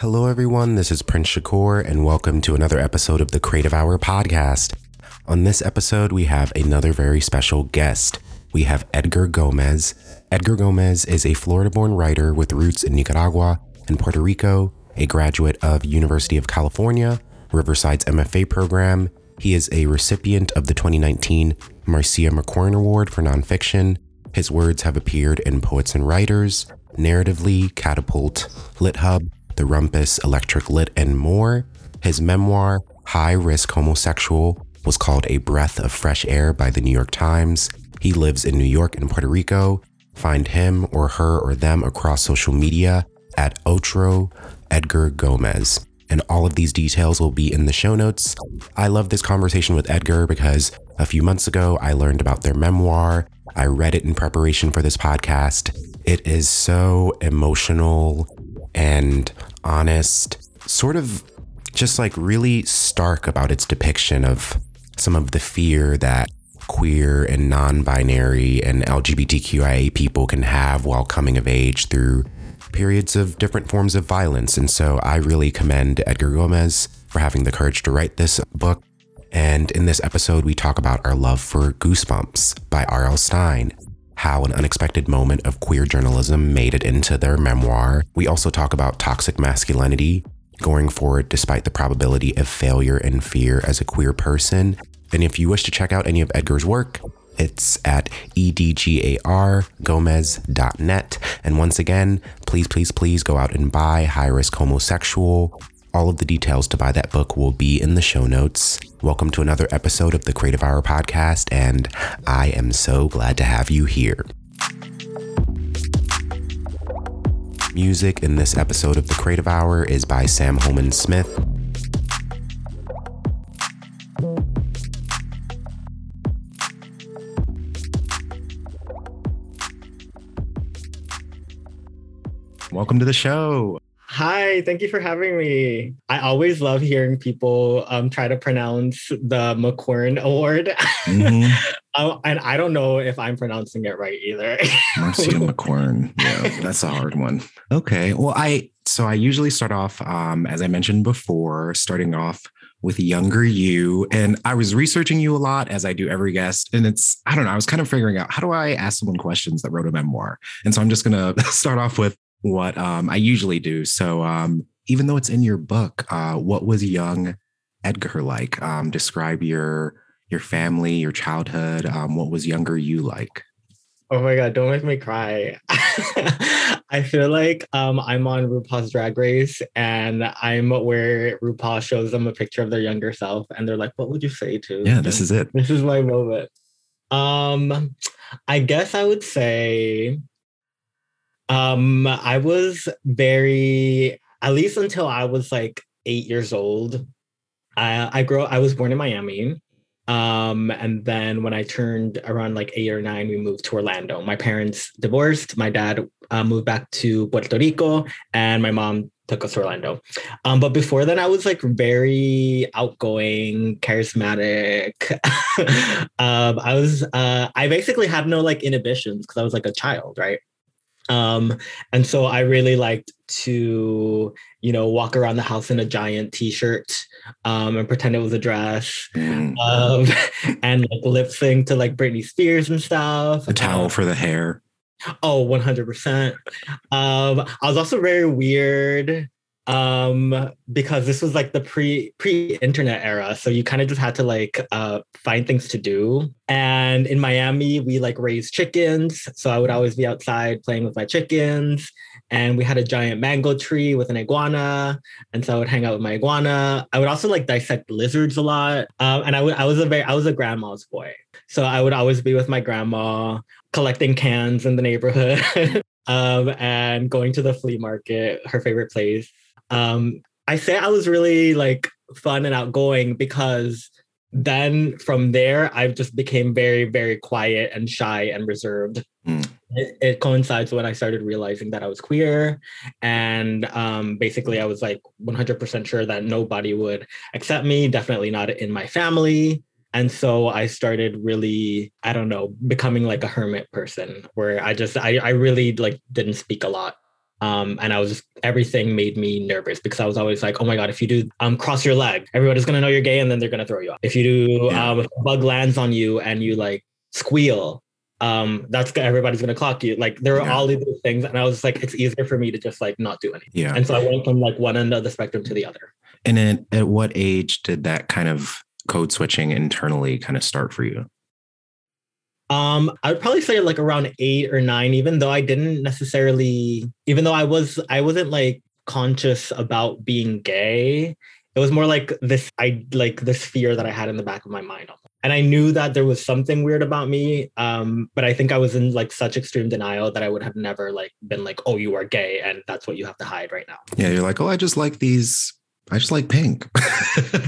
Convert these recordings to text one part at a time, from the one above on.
Hello, everyone. This is Prince Shakur, and welcome to another episode of the Creative Hour podcast. On this episode, we have another very special guest. We have Edgar Gomez. Edgar Gomez is a Florida born writer with roots in Nicaragua and Puerto Rico, a graduate of University of California, Riverside's MFA program. He is a recipient of the 2019 Marcia McQuern Award for Nonfiction. His words have appeared in Poets and Writers, Narratively, Catapult, LitHub, the Rumpus, Electric Lit, and more. His memoir, High Risk Homosexual, was called A Breath of Fresh Air by the New York Times. He lives in New York and Puerto Rico. Find him or her or them across social media at Otro Edgar Gomez. And all of these details will be in the show notes. I love this conversation with Edgar because a few months ago I learned about their memoir. I read it in preparation for this podcast. It is so emotional and honest, sort of just like really stark about its depiction of some of the fear that queer and non binary and LGBTQIA people can have while coming of age through periods of different forms of violence. And so I really commend Edgar Gomez for having the courage to write this book. And in this episode, we talk about our love for Goosebumps by R.L. Stine, how an unexpected moment of queer journalism made it into their memoir. We also talk about toxic masculinity, going forward despite the probability of failure and fear as a queer person. And if you wish to check out any of Edgar's work, it's at edgargomez.net. And once again, please, please, please go out and buy High Risk Homosexual. All of the details to buy that book will be in the show notes. Welcome to another episode of the Creative Hour podcast, and I am so glad to have you here. Music in this episode of the Creative Hour is by Sam Holman Smith. Welcome to the show. Hi, thank you for having me. I always love hearing people um, try to pronounce the McQuern Award. Mm-hmm. um, and I don't know if I'm pronouncing it right either. Marcia McQuern. Yeah, that's a hard one. Okay. Well, I, so I usually start off, um, as I mentioned before, starting off with younger you. And I was researching you a lot as I do every guest. And it's, I don't know, I was kind of figuring out how do I ask someone questions that wrote a memoir? And so I'm just going to start off with what um, I usually do. So um, even though it's in your book, uh, what was young Edgar like? Um, describe your your family, your childhood. Um, what was younger you like? Oh my god! Don't make me cry. I feel like um, I'm on RuPaul's Drag Race, and I'm where RuPaul shows them a picture of their younger self, and they're like, "What would you say to?" Yeah, this is it. This is my moment. Um, I guess I would say um, I was very, at least until I was like eight years old. I I grew. I was born in Miami, um, and then when I turned around like eight or nine, we moved to Orlando. My parents divorced. My dad uh, moved back to Puerto Rico, and my mom took us to Orlando. Um, but before then, I was like very outgoing, charismatic. um, I was. Uh, I basically had no like inhibitions because I was like a child, right? Um, and so I really liked to, you know, walk around the house in a giant t-shirt um, and pretend it was a dress mm. um, and like lip sync to like Britney Spears and stuff. A towel um, for the hair. Oh, 100%. Um, I was also very weird um because this was like the pre pre internet era so you kind of just had to like uh find things to do. And in miami we like raised chickens so i would always be outside playing with my chickens. And we had a giant mango tree with an iguana and so i would hang out with my iguana. I would also like dissect lizards a lot. Um, and i would i was a very i was a grandma's boy so i would always be with my grandma collecting cans in the neighborhood. Um, and going to the flea market her favorite place um, I say I was really like fun and outgoing because then from there I just became very, very quiet and shy and reserved. Mm. It, it, coincides when I started realizing that I was queer, and um, basically I was like 100% sure that nobody would accept me. Definitely not in my family. And so I started really, I don't know, becoming like a hermit person where I just, I, I really like didn't speak a lot Um, and I was just everything made me nervous because I was always like, oh my god, if you do um cross your leg, everybody's gonna know you're gay and then they're gonna throw you off. If you do Yeah. um if bug lands on you and you like squeal, um, that's everybody's gonna clock you. Like there are Yeah. all these things, and I was like, it's easier for me to just like not do anything. Yeah. And so I went from like one end of the spectrum to the other. And then at what age did that kind of code switching internally kind of start for you? Um, I'd probably say like around eight or nine, even though I didn't necessarily, even though I was, I wasn't like conscious about being gay. It was more like this, I like this fear that I had in the back of my mind. And I knew that there was something weird about me. Um, but I think I was in like such extreme denial that I would have never like been like, oh, you are gay and that's what you have to hide right now. Yeah, you're like, oh, I just like these. I just like pink.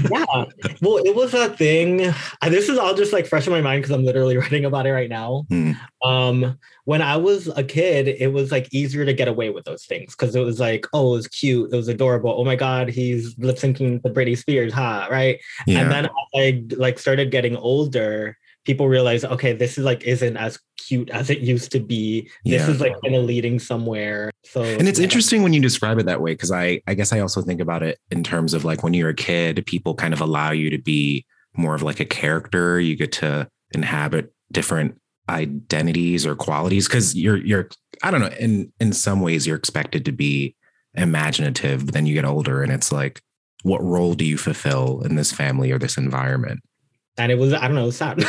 yeah. Well, it was a thing. This is all just like fresh in my mind because I'm literally writing about it right now. Hmm. Um, when I was a kid, it was like easier to get away with those things because it was like, oh, it was cute, it was adorable. Oh my god, he's lip syncing to Britney Spears, huh? Right. Yeah. And then I like started getting older, people realize okay, this is like isn't as cute as it used to be. This Yeah. is like kind of leading somewhere. So and it's yeah. interesting when you describe it that way because I I guess I also think about it in terms of like when you're a kid, people kind of allow you to be more of like a character. You get to inhabit different identities or qualities because you're you're I don't know in in some ways you're expected to be imaginative, but then you get older and it's like what role do you fulfill in this family or this environment? And it was i don't know it was sad.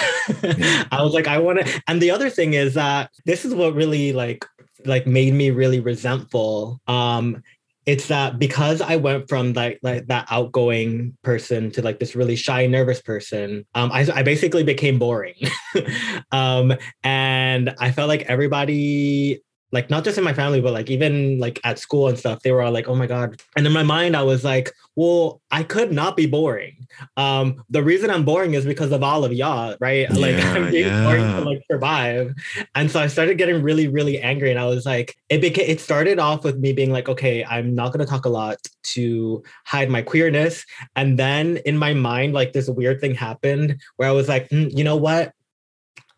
I was like i want to and the other thing is that this is what really like like made me really resentful. Um it's that because i went from like like that outgoing person to like this really shy nervous person um i, I basically became boring. Um and i felt like everybody like not just in my family but like even like at school and stuff they were all like oh my god. And in my mind i was like well i could not be boring um the reason i'm boring is because of all of y'all right? Like i'm being boring to like survive. And so i started getting really really angry and i was like it became it started off with me being like okay i'm not going to talk a lot to hide my queerness. And then in my mind like this weird thing happened where i was like "Hmm, you know what?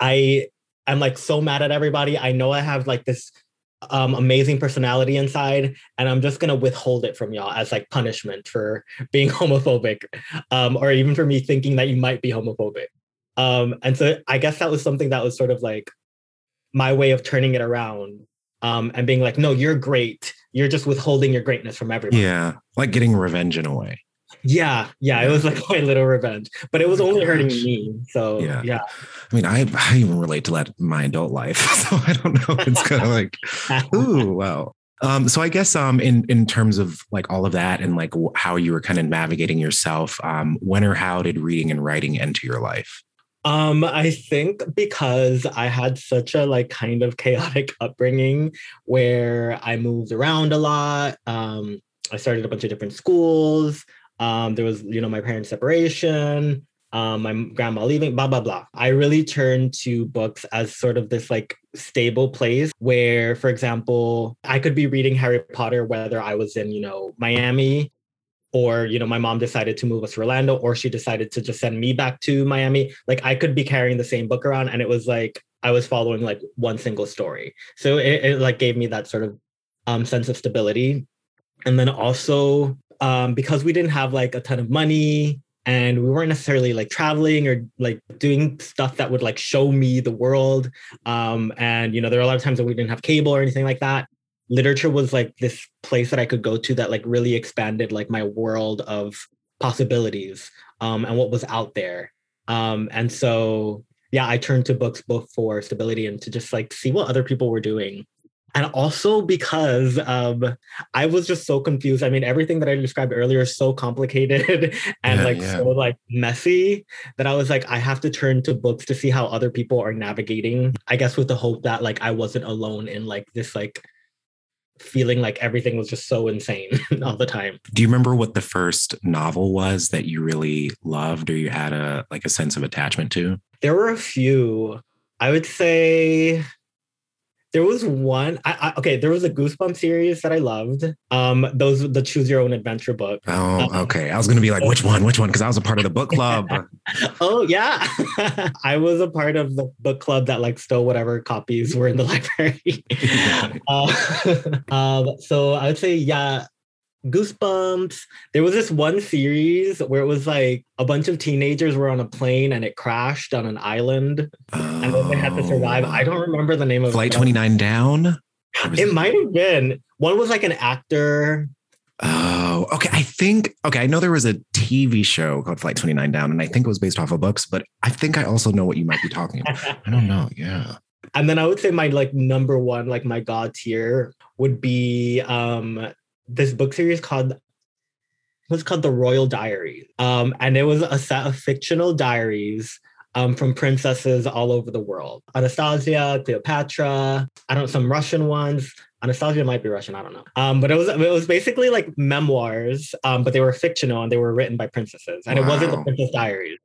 I i'm like so mad at everybody. I know i have like this um, amazing personality inside, and I'm just gonna withhold it from y'all as like punishment for being homophobic, um, or even for me thinking that you might be homophobic. Um, and so I guess that was something that was sort of like my way of turning it around um, and being like, no, you're great. You're just withholding your greatness from everyone. Yeah, like getting revenge in a way. Yeah, yeah. It was like my little revenge, but it was Oh only hurting me. So Yeah. yeah, I mean, I, I even relate to that in my adult life, so I don't know. It's kind of like, ooh, wow. Um, so I guess um, in in terms of like all of that and like how you were kind of navigating yourself, um, when or how did reading and writing enter your life? Um, I think because I had such a like kind of chaotic upbringing where I moved around a lot. Um, I started a bunch of different schools. Um, there was, you know, my parents' separation, um, my grandma leaving, blah, blah, blah. I really turned to books as sort of this like stable place where, for example, I could be reading Harry Potter whether I was in, you know, Miami or you know my mom decided to move us to orlando or she decided to just send me back to miami. Like i could be carrying the same book around and it was like i was following like one single story. So it, it like gave me that sort of um, sense of stability. And then also um, because we didn't have like a ton of money and we weren't necessarily like traveling or like doing stuff that would like show me the world um, and you know there were a lot of times that we didn't have cable or anything like that literature was like this place that I could go to that like really expanded like my world of possibilities um, and what was out there. Um, and so, yeah, I turned to books both for stability and to just like see what other people were doing. And also because um, I was just so confused. I mean, everything that I described earlier is so complicated and Yeah, like yeah. so like messy that I was like, I have to turn to books to see how other people are navigating. I guess with the hope that like I wasn't alone in like this like feeling like everything was just so insane all the time. Do you remember what the first novel was that you really loved or you had a like a sense of attachment to? There were a few. I would say there was one. I, I, okay, there was a Goosebump series that I loved. Um, those the Choose Your Own Adventure book. Oh, um, okay. I was gonna be like, which one? Which one? Because I was a part of the book club. oh yeah, I was a part of the book club that like stole whatever copies were in the library. uh, um, so I would say yeah, Goosebumps. There was this one series where it was like a bunch of teenagers were on a plane and it crashed on an island, oh. and then they had to survive. I don't remember the name of Flight Twenty Nine Down. It, it might have been. One was like an actor. Oh, okay. I think okay. I know there was a TV show called Flight Twenty Nine Down, and I think it was based off of books. But I think I also know what you might be talking about. I don't know. Yeah. And then I would say my like number one, like my god tier, would be um this book series called was called The Royal Diary. Um, and it was a set of fictional diaries um, from princesses all over the world. Anastasia, Cleopatra, I don't know, some Russian ones. Anastasia might be Russian, I don't know. Um, but it was it was basically like memoirs, um, but they were fictional and they were written by princesses. And wow. it wasn't the Princess Diaries.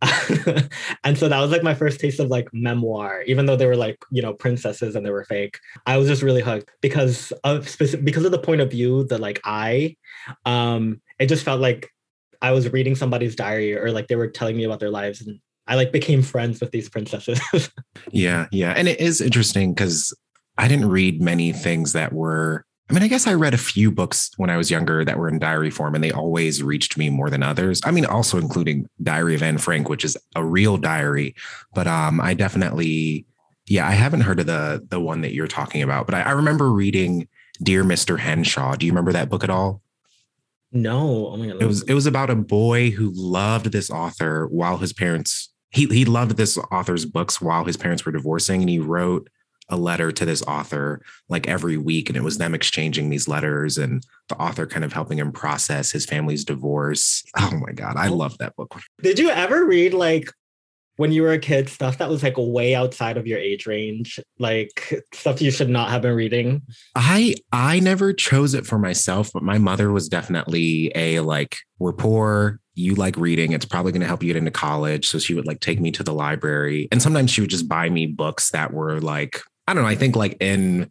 and so that was like my first taste of like memoir, even though they were like, you know, princesses and they were fake. I was just really hooked because of specific because of the point of view that like I um it just felt like I was reading somebody's diary or like they were telling me about their lives and I like became friends with these princesses. yeah, yeah. And it is interesting because I didn't read many things that were I mean, I guess I read a few books when I was younger that were in diary form, and they always reached me more than others. I mean, also including Diary of Anne Frank, which is a real diary. But um, I definitely, yeah, I haven't heard of the the one that you're talking about. But I, I remember reading Dear Mr. Henshaw. Do you remember that book at all? No. Oh my God. It was it was about a boy who loved this author while his parents he he loved this author's books while his parents were divorcing, and he wrote a letter to this author like every week and it was mm-hmm. them exchanging these letters and the author kind of helping him process his family's divorce. Oh my god i love that book. Did you ever read like when you were a kid stuff that was like way outside of your age range? Like stuff you should not have been reading? I i never chose it for myself but my mother was definitely a like we're poor you like reading it's probably going to help you get into college so she would like take me to the library and sometimes she would just buy me books that were like I don't know. I think like in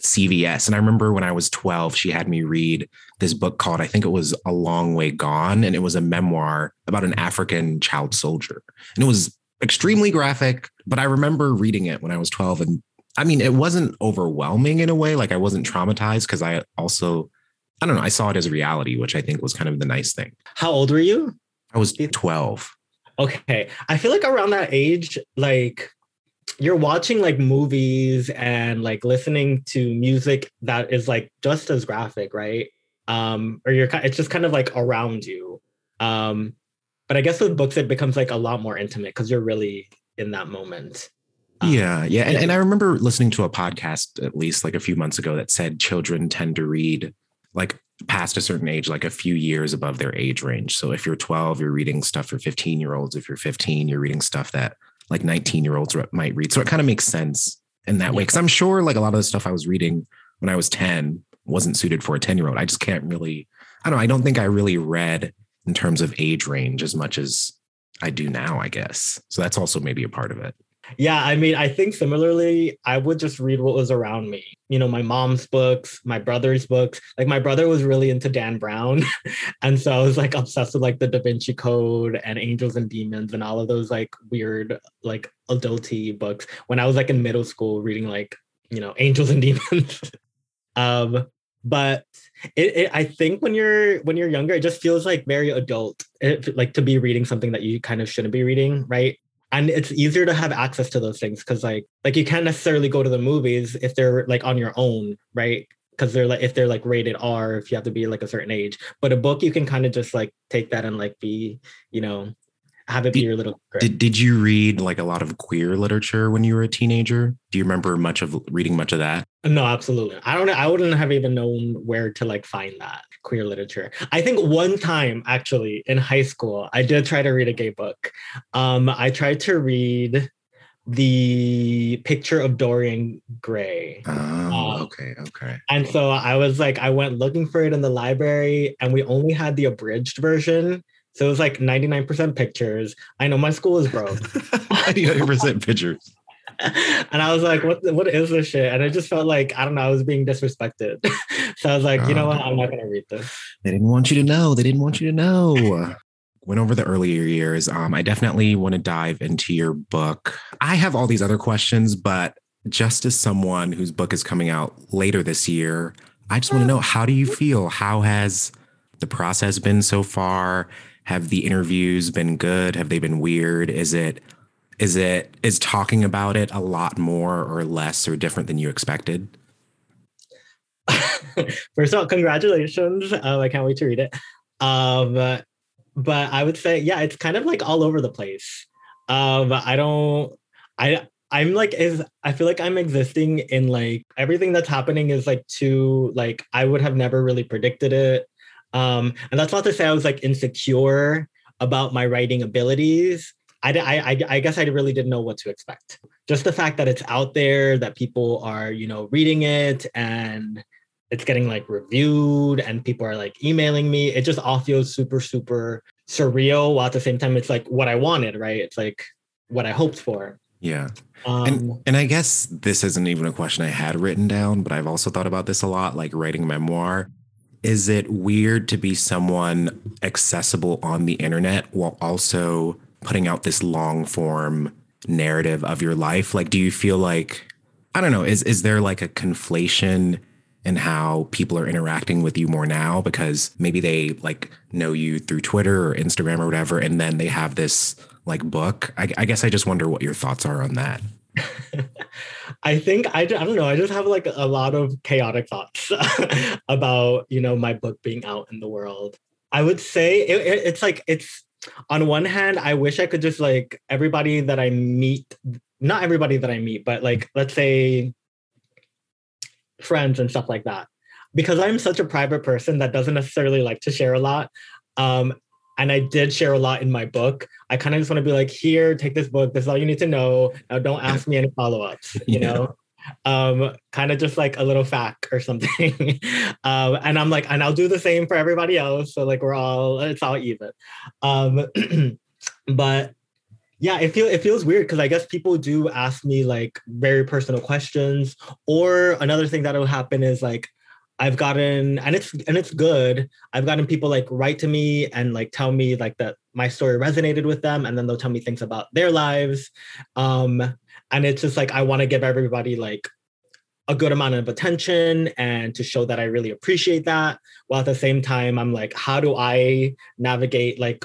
CVS. And I remember when I was 12, she had me read this book called, I think it was A Long Way Gone. And it was a memoir about an African child soldier. And it was extremely graphic, but I remember reading it when I was 12. And I mean, it wasn't overwhelming in a way. Like I wasn't traumatized because I also, I don't know, I saw it as a reality, which I think was kind of the nice thing. How old were you? I was 12. Okay. I feel like around that age, like you're watching like movies and like listening to music that is like just as graphic, right? Um, or you're it's just kind of like around you. Um, but I guess with books it becomes like a lot more intimate because you're really in that moment. Um, yeah, yeah. And, and I remember listening to a podcast at least like a few months ago that said children tend to read like past a certain age, like a few years above their age range. So if you're 12, you're reading stuff for 15 year olds. If you're 15, you're reading stuff that like 19 year olds might read. So it kind of makes sense in that way. Cause I'm sure like a lot of the stuff I was reading when I was 10 wasn't suited for a 10 year old. I just can't really, I don't know. I don't think I really read in terms of age range as much as I do now, I guess. So that's also maybe a part of it. Yeah, I mean, I think similarly, I would just read what was around me. You know, my mom's books, my brother's books. Like my brother was really into Dan Brown. and so I was like obsessed with like the Da Vinci Code and Angels and Demons and all of those like weird, like adulty books when I was like in middle school reading like, you know, Angels and Demons. um, but it, it, i think when you're when you're younger it just feels like very adult it, like to be reading something that you kind of shouldn't be reading right and it's easier to have access to those things because like like you can't necessarily go to the movies if they're like on your own right? Because they're like if they're like rated r if you have to be like a certain age. But a book you can kind of just like take that and like be you know have it be your little did, did you read like a lot of queer literature when you were a teenager? Do you remember much of reading much of that? No absolutely. I don't i wouldn't have even known where to like find that queer literature i think one time actually in high school i did try to read a gay book um i tried to read the picture of Dorian Gray. Oh, um, okay, okay. And so I was like, I went looking for it in the library, and we only had the abridged version. So it was like 99% pictures. I know my school is broke. 99% pictures. and I was like, what what is this shit? And I just felt like, I don't know, I was being disrespected. so I was like, you know what? I'm not gonna read this. They didn't want you to know. They didn't want you to know. Went over the earlier years. Um, I definitely want to dive into your book. I have all these other questions, but just as someone whose book is coming out later this year, I just want to know how do you feel? How has the process been so far? Have the interviews been good? Have they been weird? Is it is it is talking about it a lot more or less or different than you expected? First of all, congratulations! Um, I can't wait to read it. Um, but I would say, yeah, it's kind of like all over the place. Um, I don't, I I'm like is I feel like I'm existing in like everything that's happening is like too like I would have never really predicted it. Um, and that's not to say I was like insecure about my writing abilities. I, I, I guess I really didn't know what to expect. Just the fact that it's out there, that people are, you know, reading it and it's getting like reviewed and people are like emailing me. It just all feels super, super surreal while at the same time it's like what I wanted, right? It's like what I hoped for. Yeah. Um, and and I guess this isn't even a question I had written down, but I've also thought about this a lot, like writing a memoir. Is it weird to be someone accessible on the internet while also putting out this long form narrative of your life? Like, do you feel like I don't know, is is there like a conflation in how people are interacting with you more now because maybe they like know you through Twitter or Instagram or whatever, and then they have this like book. I, I guess I just wonder what your thoughts are on that. I think I, I don't know. I just have like a lot of chaotic thoughts about you know my book being out in the world. I would say it, it, it's like it's on one hand, I wish I could just like everybody that I meet, not everybody that I meet, but like let's say friends and stuff like that. Because I'm such a private person that doesn't necessarily like to share a lot. Um, and I did share a lot in my book. I kind of just want to be like, here, take this book. This is all you need to know. Now, don't ask me any follow ups, you yeah. know? Um, kind of just like a little fact or something. um, and I'm like, and I'll do the same for everybody else. So, like, we're all, it's all even. Um, but yeah, it feels it feels weird because I guess people do ask me like very personal questions. Or another thing that will happen is like I've gotten and it's and it's good. I've gotten people like write to me and like tell me like that my story resonated with them, and then they'll tell me things about their lives. Um, and it's just like I want to give everybody like a good amount of attention and to show that I really appreciate that. While at the same time, I'm like, how do I navigate like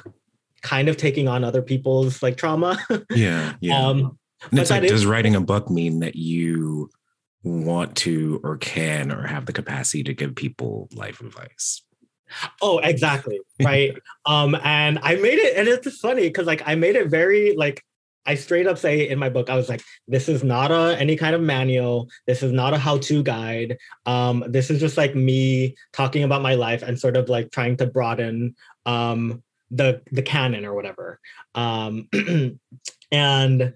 kind of taking on other people's like trauma? Yeah. Yeah. Um, and it's like, does writing a book mean that you want to or can or have the capacity to give people life advice oh exactly right um and i made it and it's funny because like i made it very like i straight up say in my book i was like this is not a any kind of manual this is not a how-to guide um this is just like me talking about my life and sort of like trying to broaden um the the canon or whatever um and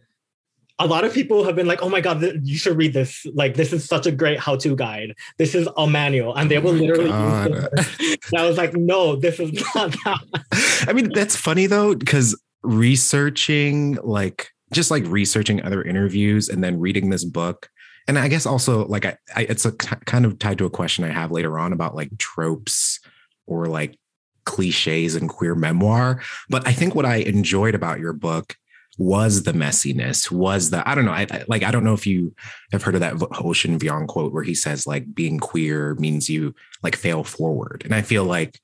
a lot of people have been like, "Oh my god, th- you should read this! Like, this is such a great how-to guide. This is a manual," and they will oh literally. Use I was like, "No, this is not that." I mean, that's funny though, because researching, like, just like researching other interviews and then reading this book, and I guess also like, I, I it's a kind of tied to a question I have later on about like tropes or like cliches in queer memoir. But I think what I enjoyed about your book was the messiness was the i don't know I, I, like i don't know if you have heard of that ocean vuong quote where he says like being queer means you like fail forward and i feel like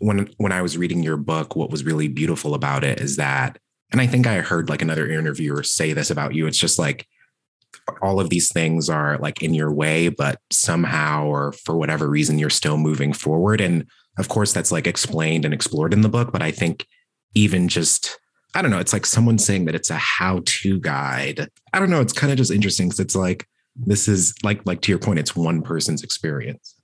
when when i was reading your book what was really beautiful about it is that and i think i heard like another interviewer say this about you it's just like all of these things are like in your way but somehow or for whatever reason you're still moving forward and of course that's like explained and explored in the book but i think even just I don't know. It's like someone saying that it's a how-to guide. I don't know. It's kind of just interesting because it's like this is like like to your point. It's one person's experience.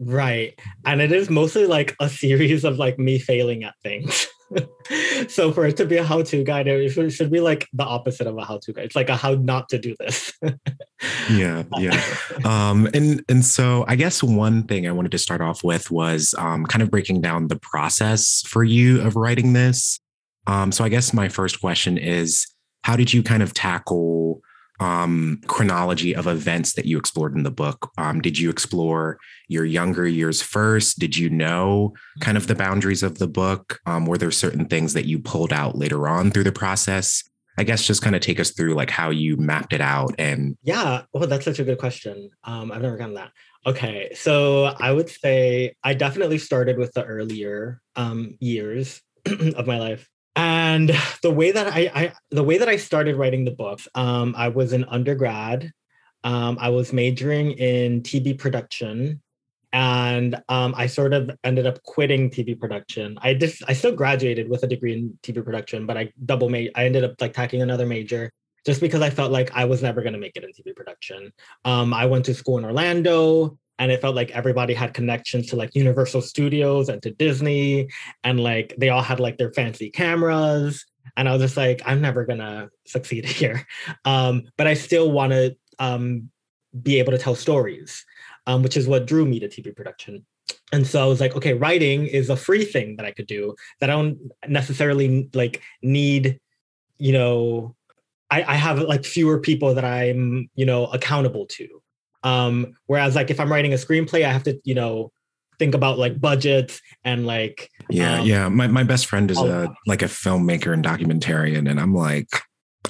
Right, and it is mostly like a series of like me failing at things. so for it to be a how-to guide, it should, be like the opposite of a how-to guide. It's like a how not to do this. yeah, yeah. Um, and and so I guess one thing I wanted to start off with was um, kind of breaking down the process for you of writing this. Um, so I guess my first question is how did you kind of tackle um, chronology of events that you explored in the book. Um, did you explore your younger years first? Did you know kind of the boundaries of the book? Um, were there certain things that you pulled out later on through the process? I guess just kind of take us through like how you mapped it out and yeah. Oh, that's such a good question. Um, I've never gotten that. Okay, so I would say I definitely started with the earlier um, years of my life. And the way that I, I, the way that I started writing the books, um, I was an undergrad. Um, I was majoring in TV production, and um, I sort of ended up quitting TV production. I just I still graduated with a degree in TV production, but I double made. I ended up like tacking another major just because I felt like I was never going to make it in TV production. Um, I went to school in Orlando and it felt like everybody had connections to like Universal Studios and to Disney, and like they all had like their fancy cameras. And I was just like, I'm never gonna succeed here. Um, but I still want to um, be able to tell stories, um, which is what drew me to TV production. And so I was like, okay, writing is a free thing that I could do that I don't necessarily like need, you know, I, I have like fewer people that I'm, you know, accountable to. Um, whereas like if I'm writing a screenplay, I have to, you know, think about like budgets and like yeah, um, yeah. My my best friend is a like a filmmaker and documentarian, and I'm like,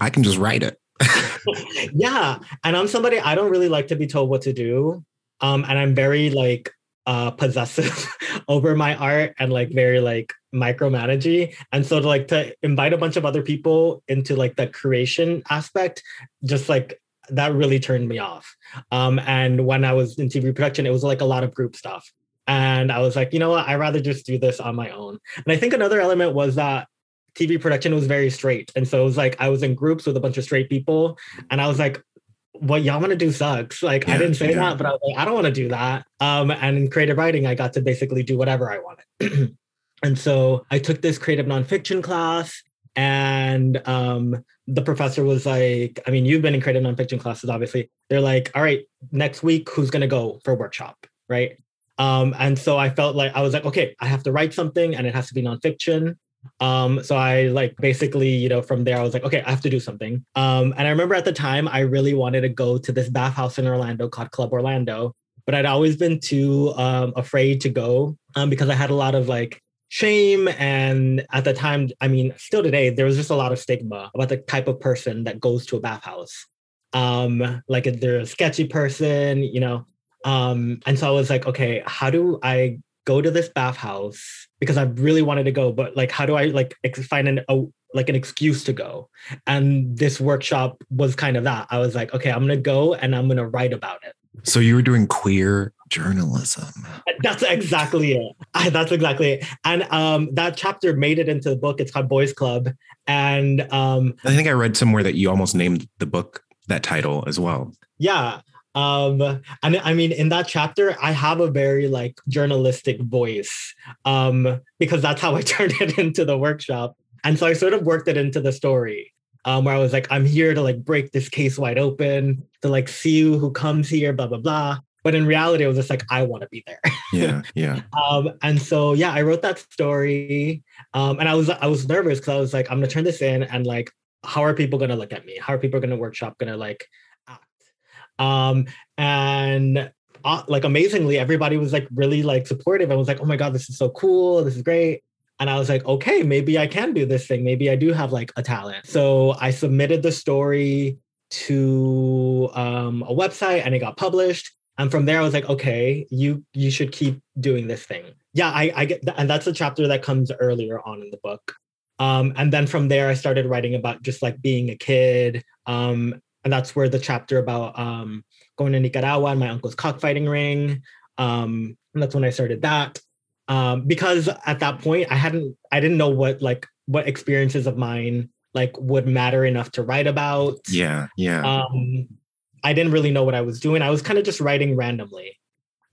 I can just write it. yeah. And I'm somebody I don't really like to be told what to do. Um, and I'm very like uh possessive over my art and like very like micromanaging. And so to like to invite a bunch of other people into like the creation aspect, just like that really turned me off. Um, and when I was in TV production, it was like a lot of group stuff. And I was like, you know what? I'd rather just do this on my own. And I think another element was that TV production was very straight. And so it was like I was in groups with a bunch of straight people. And I was like, what y'all want to do sucks. Like yeah, I didn't say yeah. that, but I was like, I don't want to do that. Um, and in creative writing, I got to basically do whatever I wanted. and so I took this creative nonfiction class and um, the professor was like, I mean, you've been in creative nonfiction classes, obviously. They're like, all right, next week, who's going to go for workshop? Right. Um, and so I felt like I was like, okay, I have to write something and it has to be nonfiction. Um, so I like basically, you know, from there I was like, okay, I have to do something. Um, and I remember at the time I really wanted to go to this bathhouse in Orlando called Club Orlando, but I'd always been too um, afraid to go um, because I had a lot of like shame and at the time i mean still today there was just a lot of stigma about the type of person that goes to a bathhouse. Um like they're a sketchy person you know? Um and so i was like okay how do i go to this bathhouse? Because i really wanted to go but like how do i like find an a, like an excuse to go? And this workshop was kind of that. I was like okay i'm gonna go and i'm gonna write about it so you were doing queer journalism. That's exactly it. That's exactly it. And um, that chapter made it into the book. It's called Boys Club. And um, I think I read somewhere that you almost named the book that title as well. Yeah. Um, and I mean, in that chapter, I have a very like journalistic voice um, because that's how I turned it into the workshop. And so I sort of worked it into the story um, where I was like, I'm here to like break this case wide open, to like see who comes here, blah, blah, blah. But in reality, it was just like, I want to be there. yeah. Yeah. Um, and so, yeah, I wrote that story. Um, and I was, I was nervous because I was like, I'm going to turn this in and like, how are people going to look at me? How are people going to workshop going to like act? Um, and uh, like amazingly, everybody was like really like supportive. I was like, oh my God, this is so cool. This is great. And I was like, okay, maybe I can do this thing. Maybe I do have like a talent. So I submitted the story to um, a website and it got published. And from there, I was like, okay, you you should keep doing this thing. Yeah, I, I get, and that's a chapter that comes earlier on in the book. Um, and then from there, I started writing about just like being a kid. Um, and that's where the chapter about um, going to Nicaragua and my uncle's cockfighting ring. Um, and that's when I started that um, because at that point I hadn't I didn't know what like what experiences of mine like would matter enough to write about. Yeah, yeah. Um, I didn't really know what I was doing. I was kind of just writing randomly.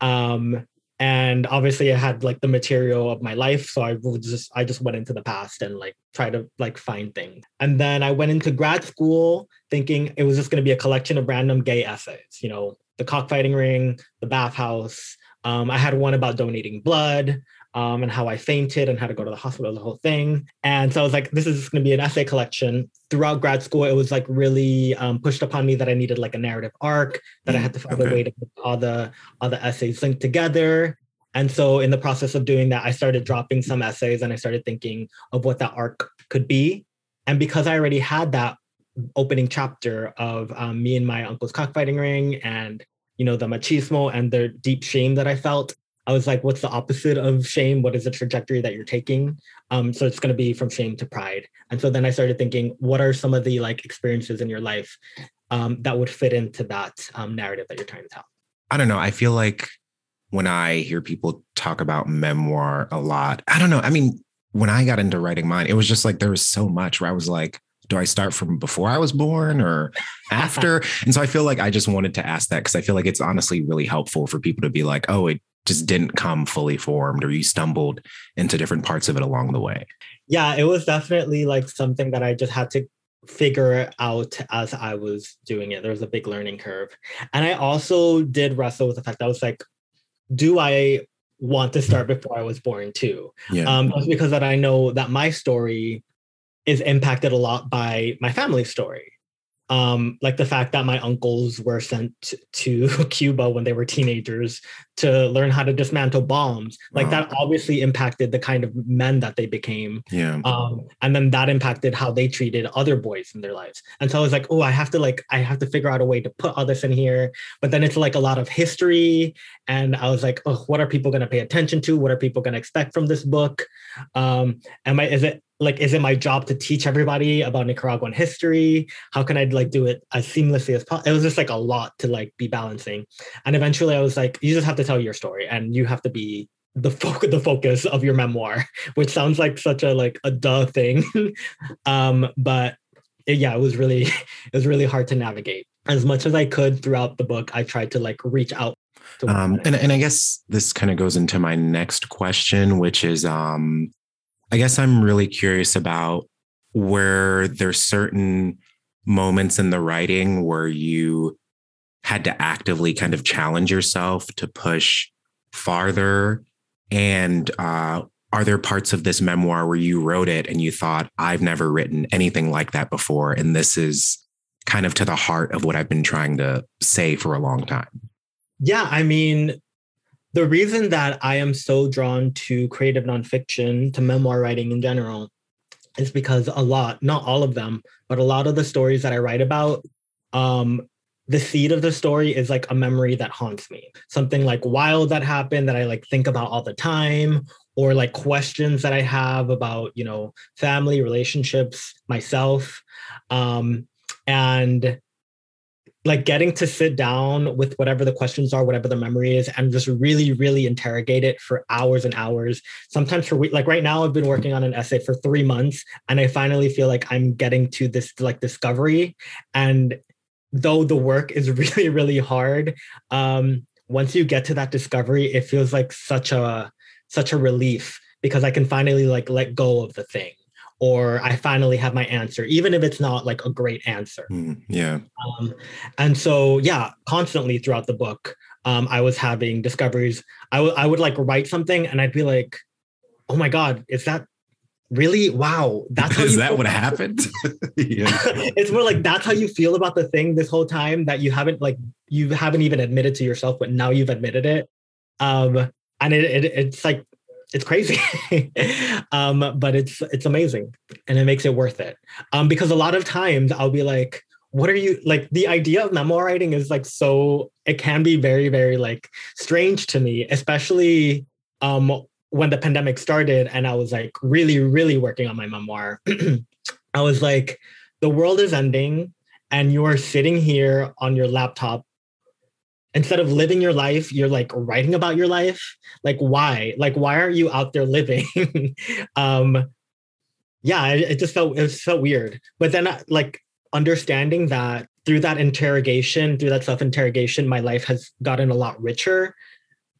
Um, and obviously I had like the material of my life. So I would just I just went into the past and like try to like find things. And then I went into grad school thinking it was just gonna be a collection of random gay essays, you know, the cockfighting ring, the bathhouse, um, I had one about donating blood. um, and how I fainted and had to go to the hospital, the whole thing. And so I was like, this is going to be an essay collection. Throughout grad school, it was like really um, pushed upon me that I needed like a narrative arc, that I had to find okay. a way to put all the all the essays linked together. And so in the process of doing that, I started dropping some essays and I started thinking of what that arc could be. And because I already had that opening chapter of um, me and my uncle's cockfighting ring and you know the machismo and the deep shame that I felt, I was like, what's the opposite of shame? What is the trajectory that you're taking? Um, so it's going to be from shame to pride. And so then I started thinking, what are some of the like experiences in your life um, that would fit into that um, narrative that you're trying to tell? I don't know. I feel like when I hear people talk about memoir a lot, I don't know. I mean, when I got into writing mine, it was just like there was so much where I was like, do I start from before I was born or after? and so I feel like I just wanted to ask that because I feel like it's honestly really helpful for people to be like, oh, it just didn't come fully formed or you stumbled into different parts of it along the way? Yeah, it was definitely like something that I just had to figure out as I was doing it. There was a big learning curve. And I also did wrestle with the fact that I was like, do I want to start before I was born too? Yeah. Um, because that I know that my story is impacted a lot by my family story um, like the fact that my uncles were sent to Cuba when they were teenagers to learn how to dismantle bombs. Like wow. that obviously impacted the kind of men that they became. Yeah. Um, and then that impacted how they treated other boys in their lives. And so I was like, oh, I have to like, I have to figure out a way to put all this in here. But then it's like a lot of history. And I was like, oh, what are people going to pay attention to? What are people going to expect from this book? Um, am I, is it, like is it my job to teach everybody about nicaraguan history? How can i like do it as seamlessly as possible it was just like a lot to like be balancing. And eventually i was like you just have to tell your story and you have to be the focus the focus of your memoir which sounds like such a like a duh thing. Um but it, yeah it was really it was really hard to navigate. As much as i could throughout the book i tried to like reach out um, and, and i guess this kind of goes into my next question which is um I guess I'm really curious about where there's certain moments in the writing where you had to actively kind of challenge yourself to push farther. And uh, are there parts of this memoir where you wrote it and you thought i've never written anything like that before and this is kind of to the heart of what i've been trying to say for a long time? Yeah i mean the reason that I am so drawn to creative nonfiction, to memoir writing in general, is because a lot, not all of them, but a lot of the stories that I write about, um, the seed of the story is like a memory that haunts me. Something like wild that happened that I like think about all the time, or like questions that I have about, you know, family, relationships, myself. Um, and like getting to sit down with whatever the questions are, whatever the memory is, and just really, really interrogate it for hours and hours. Sometimes for week, like right now, I've been working on an essay for three months, and I finally feel like I'm getting to this like discovery. And though the work is really, really hard, um, once you get to that discovery, it feels like such a such a relief because I can finally like let go of the thing or I finally have my answer, even if it's not like a great answer. Mm, yeah. Um, and so, yeah, constantly throughout the book, um, I was having discoveries. I, w- I would like write something and I'd be like, oh my God, is that really? Wow. That's is that what happened? it's more like that's how you feel about the thing this whole time that you haven't like, you haven't even admitted to yourself, but now you've admitted it. Um, and it, it it's like it's crazy. Um, but it's it's amazing and it makes it worth it. Um, because a lot of times i'll be like what are you like the idea of memoir writing is like so it can be very very like strange to me especially um, when the pandemic started and i was like really really working on my memoir. I was like the world is ending and you are sitting here on your laptop instead of living your life you're like writing about your life? Like why? Like why aren't you out there living? Um yeah it, it, just felt it so weird. But then uh, like understanding that through that interrogation through that self interrogation my life has gotten a lot richer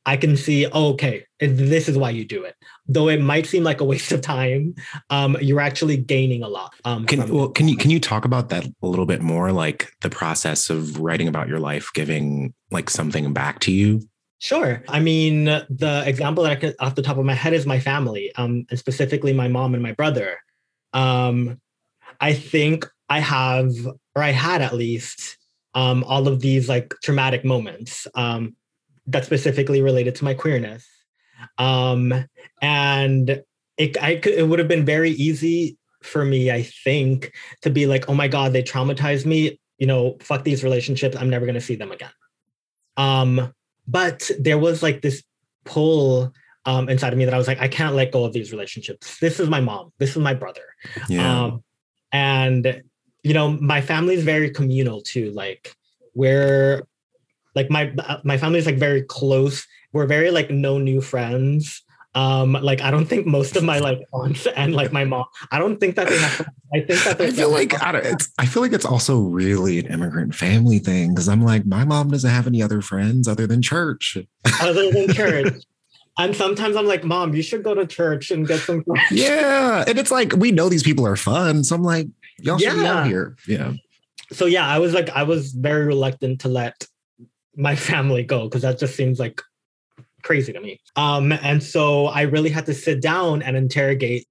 I can see, oh, okay, this is why you do it. Though it might seem like a waste of time, um, you're actually gaining a lot. Um, can well, can you can you talk about that a little bit more, like the process of writing about your life, giving like something back to you? Sure. I mean, the example that I could off the top of my head is my family, um, and specifically my mom and my brother. Um, I think I have, or I had at least, um, all of these like traumatic moments um, that specifically related to my queerness. Um, and it, I could, it would have been very easy for me, I think, to be like, oh my God, they traumatized me. You know, fuck these relationships. I'm never going to see them again. Um, but there was like this pull um, inside of me that I was like, I can't let go of these relationships. This is my mom. This is my brother. Yeah. Um, and you know, my family is very communal too. Like we're like my my family is like very close. We're very like no new friends. Um, like I don't think most of my like aunts and like my mom, I don't think that they have. I think that I feel like I, it's, I feel like it's also really an immigrant family thing because I'm like my mom doesn't have any other friends other than church. Other than church. And sometimes I'm like, Mom, you should go to church and get some friends. Yeah. And it's like, we know these people are fun. So I'm like, y'all should yeah. be out here. Yeah. So yeah, I was like, I was very reluctant to let my family go because that just seems like crazy to me. Um, and so I really had to sit down and interrogate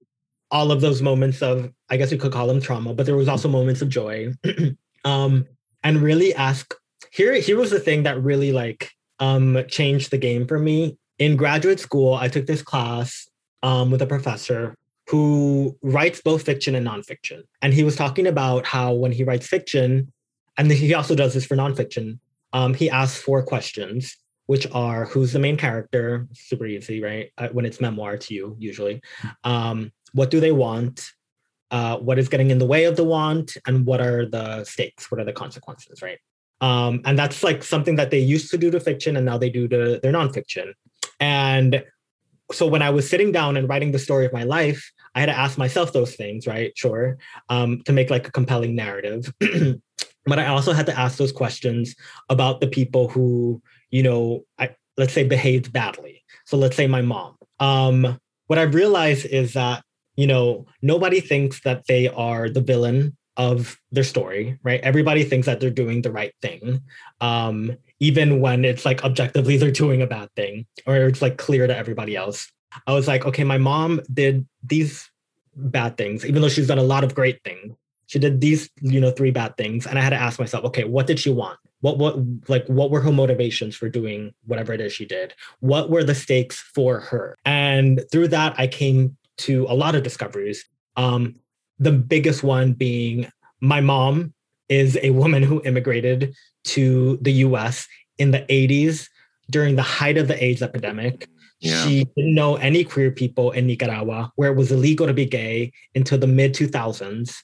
all of those moments of, I guess you could call them trauma, but there was also moments of joy. um, and really ask here, here was the thing that really like um changed the game for me. In graduate school, I took this class um, with a professor who writes both fiction and nonfiction. And he was talking about how when he writes fiction, and he also does this for nonfiction, um, he asks four questions which are who's the main character, super easy, right? Uh, when it's memoir to you, usually. Um, what do they want? Uh, what is getting in the way of the want? And what are the stakes? What are the consequences, right? Um, and that's like something that they used to do to fiction and now they do to their nonfiction. And so when I was sitting down and writing the story of my life, I had to ask myself those things, right? Sure, um, to make like a compelling narrative. but I also had to ask those questions about the people who you know, I, let's say behaved badly. So let's say my mom. Um, what I've realized is that, you know, nobody thinks that they are the villain of their story, right? Everybody thinks that they're doing the right thing, um, even when it's like objectively they're doing a bad thing or it's like clear to everybody else. I was like, okay, my mom did these bad things, even though she's done a lot of great things. She did these, you know, three bad things, and I had to ask myself, okay, what did she want? what what like what were her motivations for doing whatever it is she did? What were the stakes for her? And through that i came to a lot of discoveries. Um the biggest one being my mom is a woman who immigrated to the us in the 80s during the height of the aids epidemic yeah. She didn't know any queer people in Nicaragua, where it was illegal to be gay until the mid 2000s.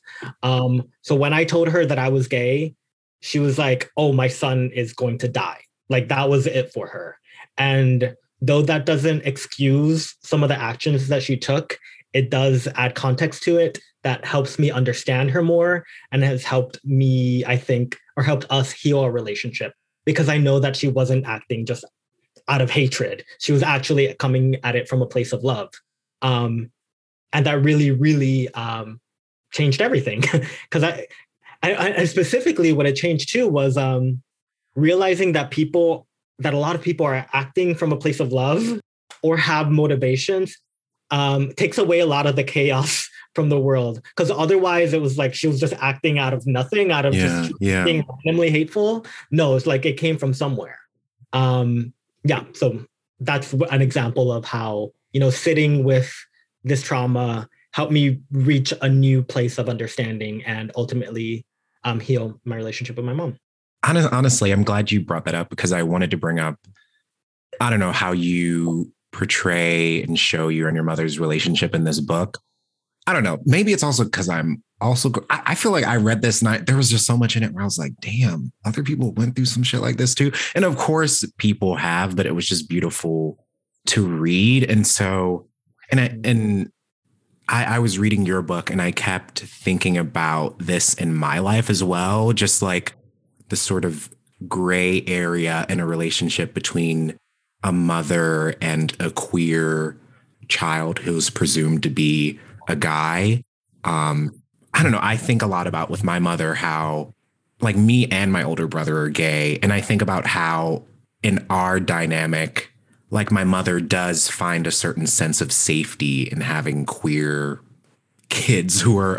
Um, so when I told her that I was gay, she was like, oh, my son is going to die. Like that was it for her. And though that doesn't excuse some of the actions that she took, it does add context to it that helps me understand her more and has helped me, I think, or helped us heal our relationship because I know that she wasn't acting just out of hatred. She was actually coming at it from a place of love. Um, and that really, really um, changed everything because I and, specifically what it changed too was um, realizing that people that a lot of people are acting from a place of love or have motivations um, takes away a lot of the chaos from the world because otherwise it was like she was just acting out of nothing out of yeah, just yeah. being randomly hateful no it's like it came from somewhere um yeah so that's an example of how you know sitting with this trauma helped me reach a new place of understanding and ultimately um, heal my relationship with my mom. Honestly, I'm glad you brought that up because I wanted to bring up, I don't know, how you portray and show you and your mother's relationship in this book. I don't know. Maybe it's also because I'm also, I feel like I read this night. There was just so much in it where I was like, damn, other people went through some shit like this too. And of course, people have, but it was just beautiful to read. And so, and I, mm-hmm. and I, I was reading your book and I kept thinking about this in my life as well, just like the sort of gray area in a relationship between a mother and a queer child who's presumed to be a guy. Um, I don't know. I think a lot about with my mother how, like, me and my older brother are gay. And I think about how in our dynamic, like my mother does find a certain sense of safety in having queer kids who are,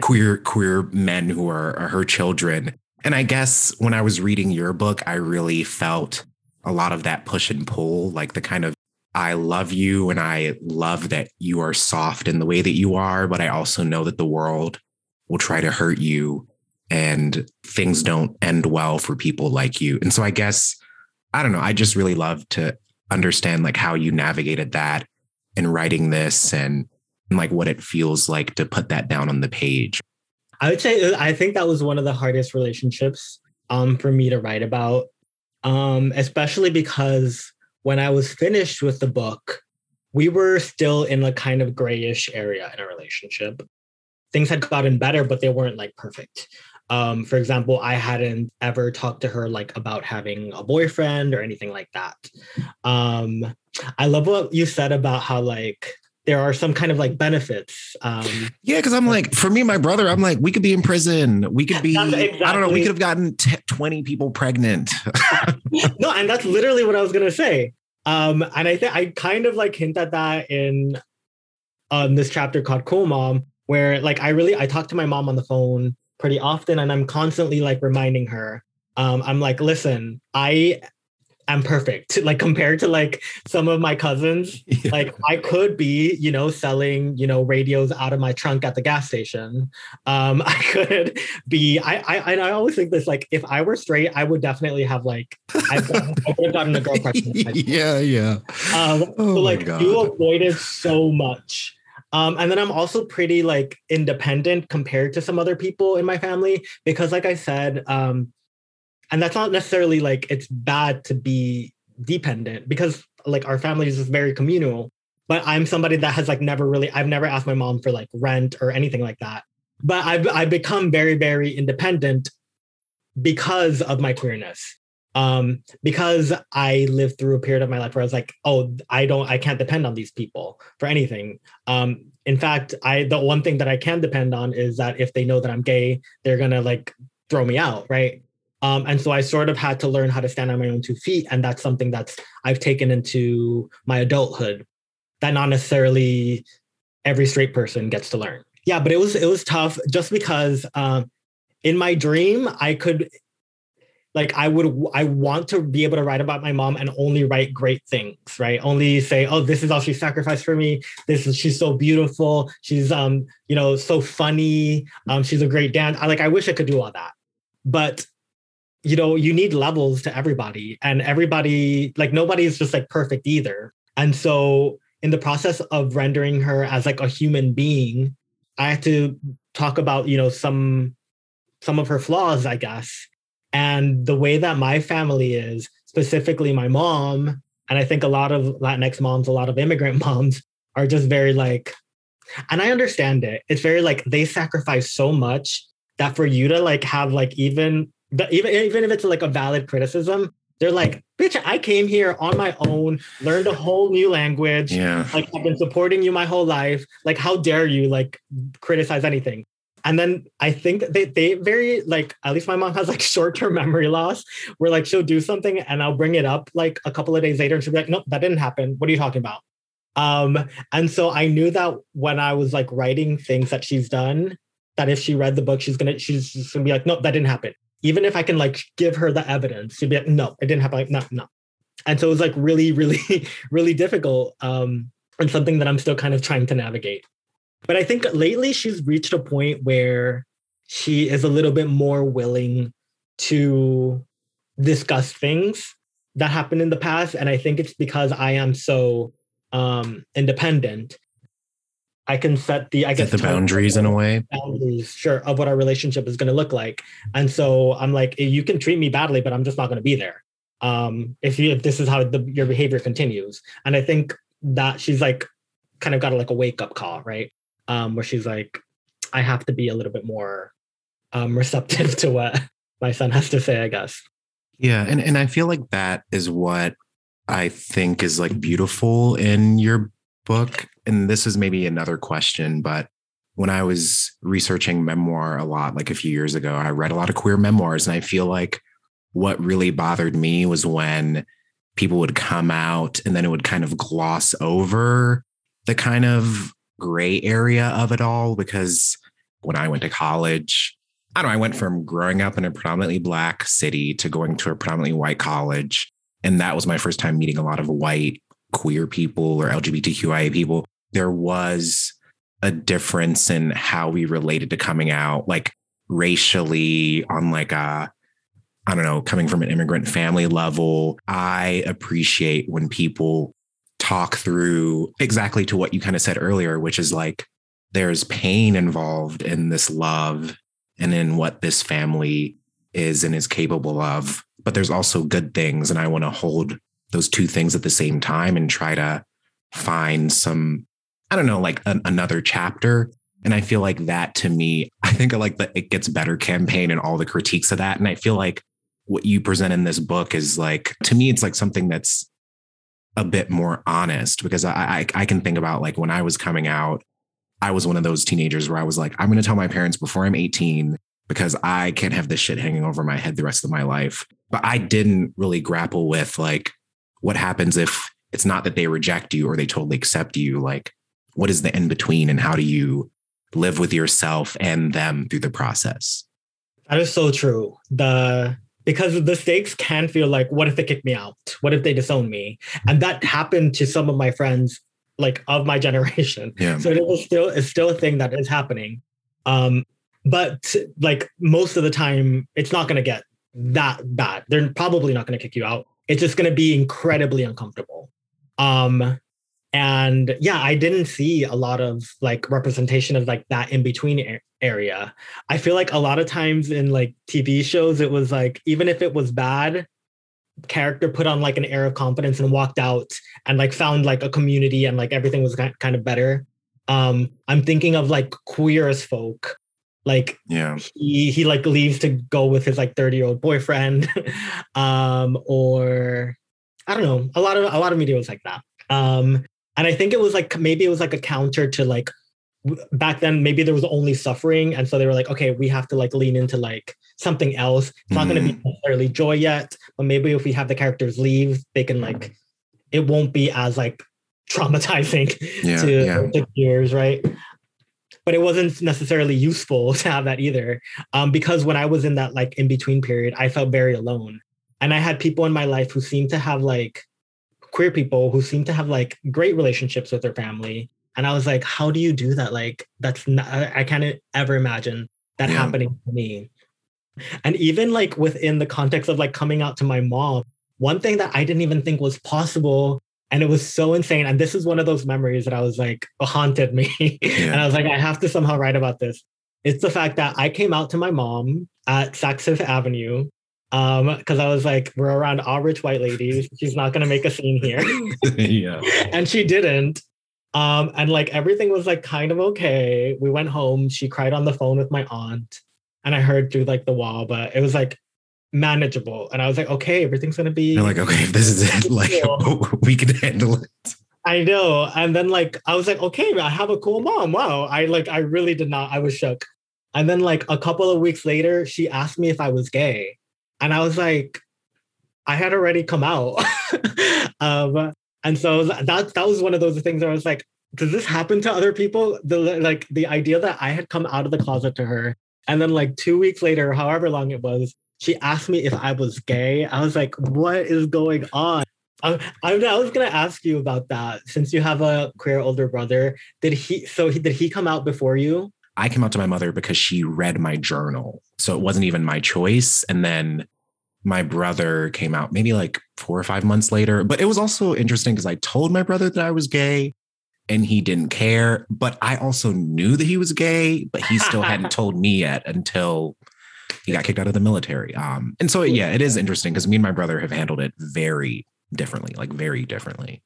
queer queer men who are, are her children. And I guess when I was reading your book, I really felt a lot of that push and pull, like the kind of I love you and I love that you are soft in the way that you are, but I also know that the world will try to hurt you and things don't end well for people like you. And so I guess I don't know, I just really love to understand like how you navigated that in writing this and, and like what it feels like to put that down on the page. I would say I think that was one of the hardest relationships um, for me to write about, um, especially because when I was finished with the book, we were still in a kind of grayish area in our relationship. Things had gotten better, but they weren't like perfect. Um, for example, I hadn't ever talked to her like about having a boyfriend or anything like that. Um, I love what you said about how like there are some kind of like benefits. Um, yeah, because I'm like, for me, my brother, I'm like, we could be in prison. We could be, exactly. I don't know, we could have gotten t- 20 people pregnant. no, and that's literally what I was gonna say. Um, and I think I kind of like hint at that in um, this chapter called Cool Mom, where like I really I talk to my mom on the phone pretty often, and I'm constantly like reminding her. Um, I'm like, listen, I am perfect. Like compared to like some of my cousins, yeah. like I could be, you know, selling, you know, radios out of my trunk at the gas station. Um, I could be. I I I always think this like if I were straight, I would definitely have like I've gotten, I would have gotten a girl yeah, yeah. Um, oh so like you avoided so much. Um, and then I'm also pretty like independent compared to some other people in my family because, like I said, um, and that's not necessarily like it's bad to be dependent because like our family is very communal. But i'm somebody that has like never really i've never asked my mom for like rent or anything like that. But i've i've become very very independent because of my queerness. Um because i lived through a period of my life where i was like oh i don't i can't depend on these people for anything. Um in fact i the one thing that i can depend on is that if they know that i'm gay they're gonna like throw me out right um, and so I sort of had to learn how to stand on my own two feet. And that's something that's I've taken into my adulthood that not necessarily every straight person gets to learn. Yeah, but it was it was tough just because um, in my dream I could like I would I want to be able to write about my mom and only write great things, right? Only say, oh, this is all she sacrificed for me. This is she's so beautiful. She's um, you know, so funny. Um, she's a great dance. I like I wish I could do all that. But you know, you need levels to everybody, and everybody, like, nobody's just like perfect either. And so, in the process of rendering her as like a human being, I had to talk about, you know, some some of her flaws, I guess. And the way that my family is, specifically my mom, and I think a lot of Latinx moms, a lot of immigrant moms are just very like, and I understand it. It's very like they sacrifice so much that for you to like have like even the, even even if it's like a valid criticism, they're like, bitch, I came here on my own, learned a whole new language. Yeah. Like I've been supporting you my whole life. Like, how dare you like criticize anything? And then I think they they very like at least my mom has like short-term memory loss where like she'll do something and I'll bring it up like a couple of days later and she'll be like, nope, that didn't happen. What are you talking about? Um, and so I knew that when I was like writing things that she's done, that if she read the book, she's gonna she's just gonna be like, nope, that didn't happen even if I can like give her the evidence, she'd be like, no, it didn't happen. Like, no, no. And so it was like really, really, really difficult. Um, and something that I'm still kind of trying to navigate. But I think lately she's reached a point where she is a little bit more willing to discuss things that happened in the past. And I think it's because I am so um, independent I can set the I guess the boundaries in a way. Boundaries, sure, of what our relationship is going to look like. And so I'm like, you can treat me badly, but I'm just not going to be there. Um, if you if this is how the, your behavior continues, and I think that she's like, kind of got like a wake up call, right? Um, where she's like, I have to be a little bit more um, receptive to what my son has to say, I guess. Yeah, and and I feel like that is what I think is like beautiful in your book and this is maybe another question, but when I was researching memoir a lot, like a few years ago, I read a lot of queer memoirs. And I feel like what really bothered me was when people would come out and then it would kind of gloss over the kind of gray area of it all because when I went to college, I don't know, I went from growing up in a predominantly black city to going to a predominantly white college. And that was my first time meeting a lot of white queer people or LGBTQIA people. There was a difference in how we related to coming out, like racially, on like a, I don't know, coming from an immigrant family level. I appreciate when people talk through exactly to what you kind of said earlier, which is like there's pain involved in this love and in what this family is and is capable of. But there's also good things. And I want to hold those two things at the same time and try to find some, I don't know, like an, another chapter. And I feel like that to me, I think I like the It Gets Better campaign and all the critiques of that. And I feel like what you present in this book is like, to me, it's like something that's a bit more honest because I, I, I can think about like when I was coming out, I was one of those teenagers where I was like, I'm going to tell my parents before I'm 18 because I can't have this shit hanging over my head the rest of my life. But I didn't really grapple with like what happens if it's not that they reject you or they totally accept you. Like, what is the in between and how do you live with yourself and them through the process? That is so true. The because the stakes can feel like, what if they kick me out? What if they disown me? And that happened to some of my friends, like of my generation. Yeah. So it is still it's still a thing that is happening. Um, but like most of the time, it's not going to get that bad. They're probably not going to kick you out. It's just going to be incredibly uncomfortable. Um, and yeah i didn't see a lot of like representation of like that in between area. I feel like a lot of times in like tv shows it was like even if it was bad character put on like an air of confidence and walked out and like found like a community and like everything was kind of better. Um i'm thinking of like queer as folk. Like yeah. he he like leaves to go with his like 30 year old boyfriend um or i don't know a lot of a lot of media was like that. Um and I think it was like maybe it was like a counter to like back then maybe there was only suffering. And so they were like okay we have to like lean into like something else. It's not mm. going to be necessarily joy yet but maybe if we have the characters leave they can like it won't be as like traumatizing yeah, to, yeah. to viewers right? But it wasn't necessarily useful to have that either. Um, because when i was in that like in between period i felt very alone. And i had people in my life who seemed to have like queer people who seem to have like great relationships with their family. And I was like, how do you do that? Like, that's not, I can't ever imagine that yeah. happening to me. And even like within the context of like coming out to my mom, one thing that I didn't even think was possible and it was so insane. And this is one of those memories that I was like oh, haunted me. Yeah. and I was like, I have to somehow write about this. It's the fact that I came out to my mom at Saks Fifth Avenue um because i was like we're around all rich white ladies. She's not going to make a scene here. Yeah. And she didn't. Um and like everything was like kind of okay. We went home. She cried on the phone with my aunt and i heard through like the wall but it was like manageable. And i was like okay everything's going to be You're like okay this is it like we can handle it. I know. And then like i was like okay i have a cool mom. Wow. I like i really did not i was shook. And then like a couple of weeks later she asked me if i was gay and I was like, I had already come out. um, and so that that was one of those things where I was like, does this happen to other people? The like the idea that I had come out of the closet to her, and then like two weeks later, however long it was, she asked me if I was gay. I was like, what is going on? I, I, was gonna ask you about that since you have a queer older brother. Did he? So he, did he come out before you? I came out to my mother because she read my journal. So it wasn't even my choice. And then my brother came out maybe like four or five months later. But it was also interesting because I told my brother that I was gay and he didn't care. But I also knew that he was gay, but he still hadn't told me yet until he got kicked out of the military. Um, and so, yeah, it is interesting because me and my brother have handled it very differently, like very differently.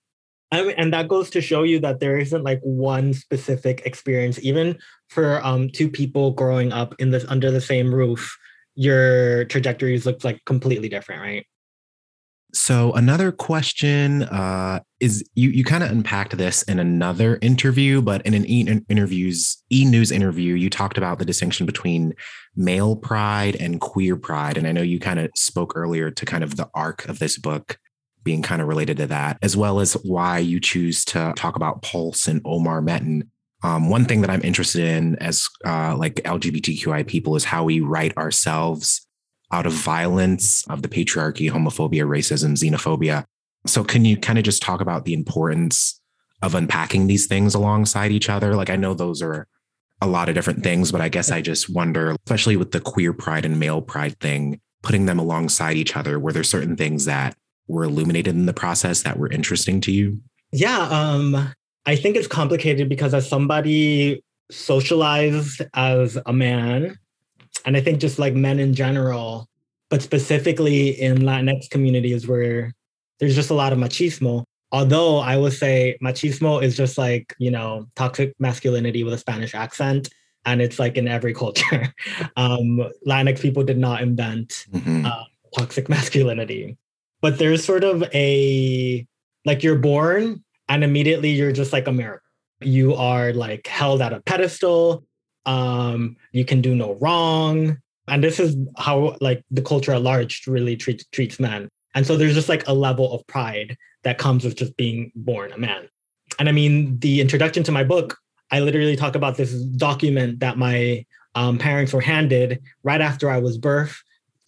I mean, and that goes to show you that there isn't like one specific experience, even for um, two people growing up in this under the same roof. Your trajectories look like completely different, right? So another question uh, is you you kind of unpacked this in another interview, but in an e interviews e news interview, you talked about the distinction between male pride and queer pride, and I know you kind of spoke earlier to kind of the arc of this book being kind of related to that, as well as why you choose to talk about Pulse and Omar Mateen. Um, one thing that I'm interested in as uh, like LGBTQI people is how we write ourselves out of violence, of the patriarchy, homophobia, racism, xenophobia. So, can you kind of just talk about the importance of unpacking these things alongside each other? Like, I know those are a lot of different things, but I guess I just wonder, especially with the queer pride and male pride thing, putting them alongside each other, were there certain things that were illuminated in the process that were interesting to you? Yeah, um, I think it's complicated because as somebody socialized as a man, and I think just like men in general, but specifically in Latinx communities where there's just a lot of machismo. Although I would say machismo is just like, you know, toxic masculinity with a Spanish accent. And it's like in every culture. um, Latinx people did not invent mm-hmm. uh, toxic masculinity. But there's sort of a, like you're born and immediately you're just like a mirror. You are like held at a pedestal. Um, you can do no wrong. And this is how like the culture at large really treats treats men. And so there's just like a level of pride that comes with just being born a man. And I mean, the introduction to my book, I literally talk about this document that my um, parents were handed right after I was birthed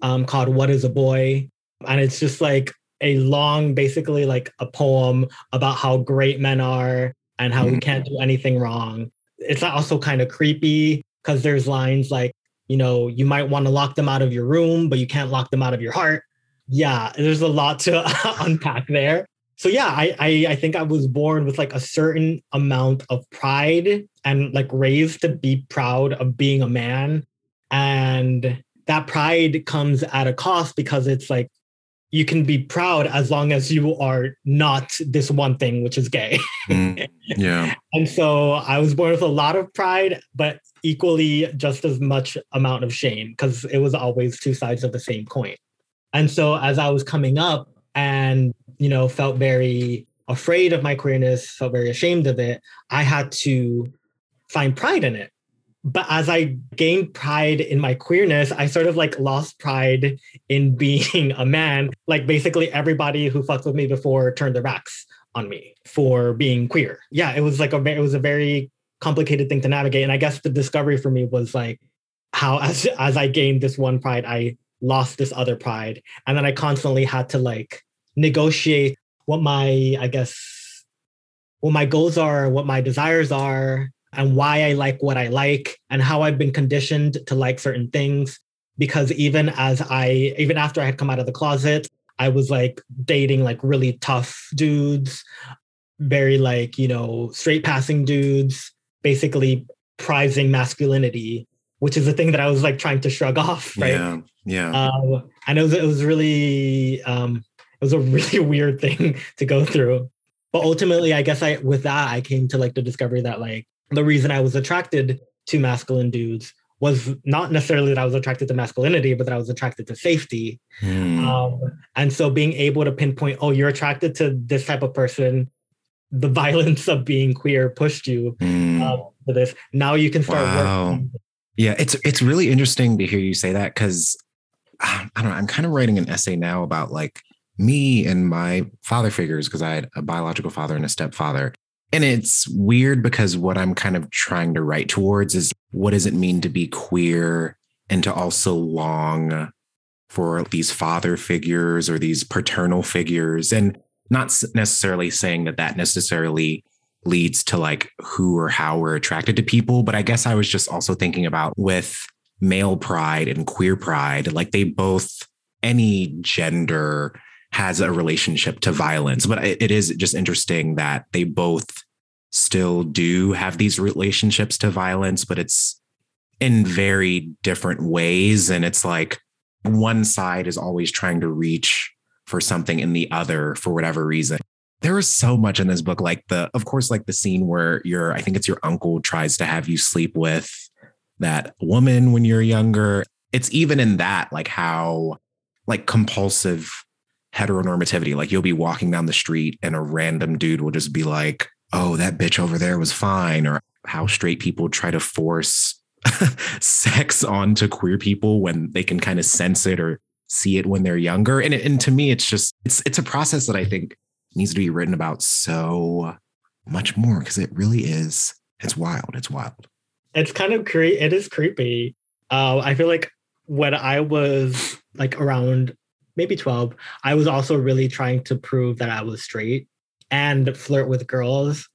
um, called What is a Boy? And it's just like a long, basically like a poem about how great men are and how mm-hmm. we can't do anything wrong. It's also kind of creepy because there's lines like, you know, you might want to lock them out of your room, but you can't lock them out of your heart. Yeah, there's a lot to unpack there. So yeah, I, I I think I was born with like a certain amount of pride and like raised to be proud of being a man. And that pride comes at a cost because it's like you can be proud as long as you are not this one thing, which is gay. mm, yeah. And so I was born with a lot of pride, but equally just as much amount of shame because it was always two sides of the same coin. And so as I was coming up and, you know, felt very afraid of my queerness, felt very ashamed of it, I had to find pride in it but as I gained pride in my queerness, I sort of like lost pride in being a man. Like basically everybody who fucked with me before turned their backs on me for being queer. Yeah, it was like a it was a very complicated thing to navigate. And I guess the discovery for me was like how as as I gained this one pride, I lost this other pride. And then I constantly had to like negotiate what my, I guess, what my goals are, what my desires are, and why I like what I like and how I've been conditioned to like certain things. Because even as I, even after I had come out of the closet, I was like dating like really tough dudes, very like, you know, straight passing dudes, basically prizing masculinity, which is the thing that I was like trying to shrug off. Right. Yeah. Yeah. Uh, and it was, it was really, um, it was a really weird thing to go through. But ultimately, I guess I, with that, I came to like the discovery that like the reason I was attracted to masculine dudes was not necessarily that I was attracted to masculinity, but that I was attracted to safety. Mm. Um, and so being able to pinpoint, oh, you're attracted to this type of person, the violence of being queer pushed you mm. uh, to this. Now you can start wow. working. Yeah, it's it's really interesting to hear you say that because I don't know. I'm kind of writing an essay now about like me and my father figures because I had a biological father and a stepfather. And it's weird because what I'm kind of trying to write towards is what does it mean to be queer and to also long for these father figures or these paternal figures? And not necessarily saying that that necessarily leads to like who or how we're attracted to people but i guess i was just also thinking about with male pride and queer pride like they both any gender has a relationship to violence. But it is just interesting that they both still do have these relationships to violence, but it's in very different ways. And it's like one side is always trying to reach for something in the other for whatever reason. There is so much in this book, like the, of course, like the scene where your, I think it's your uncle tries to have you sleep with that woman when you're younger. It's even in that, like how like compulsive heteronormativity. Like you'll be walking down the street and a random dude will just be like, oh, that bitch over there was fine, or how straight people try to force sex onto queer people when they can kind of sense it or see it when they're younger. And, and to me, it's just it's it's a process that I think needs to be written about so much more because it really is. It's wild. It's wild. It's kind of creepy. It is creepy. Uh, I feel like when I was like around maybe 12, I was also really trying to prove that I was straight and flirt with girls.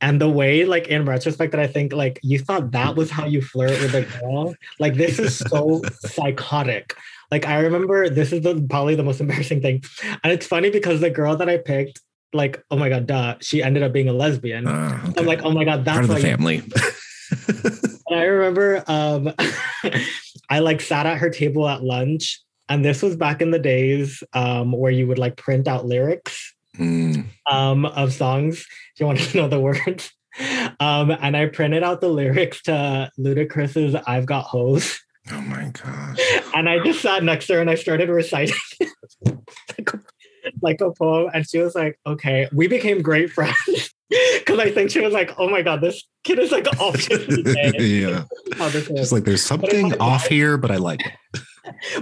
And the way, like in retrospect, that I think like you thought that was how you flirt with a girl. Like this is so psychotic. Like I remember this is the, probably the most embarrassing thing. And it's funny because the girl that I picked, like, oh my god, duh, she ended up being a lesbian. Uh, okay. I'm like, oh my god, that's part of the family. and I remember um I like sat at her table at lunch. And this was back in the days um, where you would like print out lyrics mm. um, of songs. Do you want to know the words? Um, and I printed out the lyrics to Ludacris's I've Got Hoes. Oh my gosh. And I just sat next to her and I started reciting like, a, like a poem. And she was like, okay, we became great friends. Cause I think she was like, oh my God, this kid is like off. yeah. Just like there's something off here, but I like it.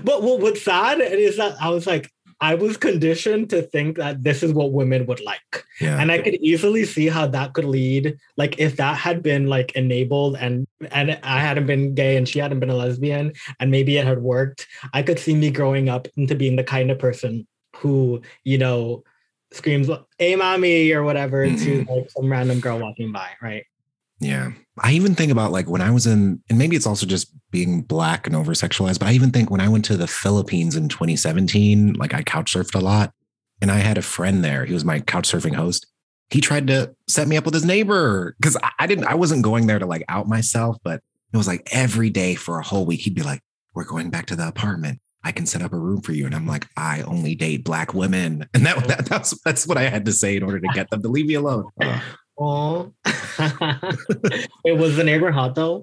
But what, what's sad is that I was like, I was conditioned to think that this is what women would like. Yeah. And I could easily see how that could lead. Like if that had been like enabled and and I hadn't been gay and she hadn't been a lesbian and maybe it had worked, I could see me growing up into being the kind of person who, you know, screams, hey mommy or whatever mm-hmm. to like some random girl walking by, right? Yeah. I even think about like when I was in, and maybe it's also just being black and over sexualized, but I even think when I went to the Philippines in 2017, like I couch surfed a lot and I had a friend there. He was my couch surfing host. He tried to set me up with his neighbor because I didn't, I wasn't going there to like out myself, but it was like every day for a whole week, he'd be like, we're going back to the apartment. I can set up a room for you. And I'm like, I only date black women. And that, that that's that's what I had to say in order to get them to leave me alone. Uh, Oh, it was the neighbor hot though.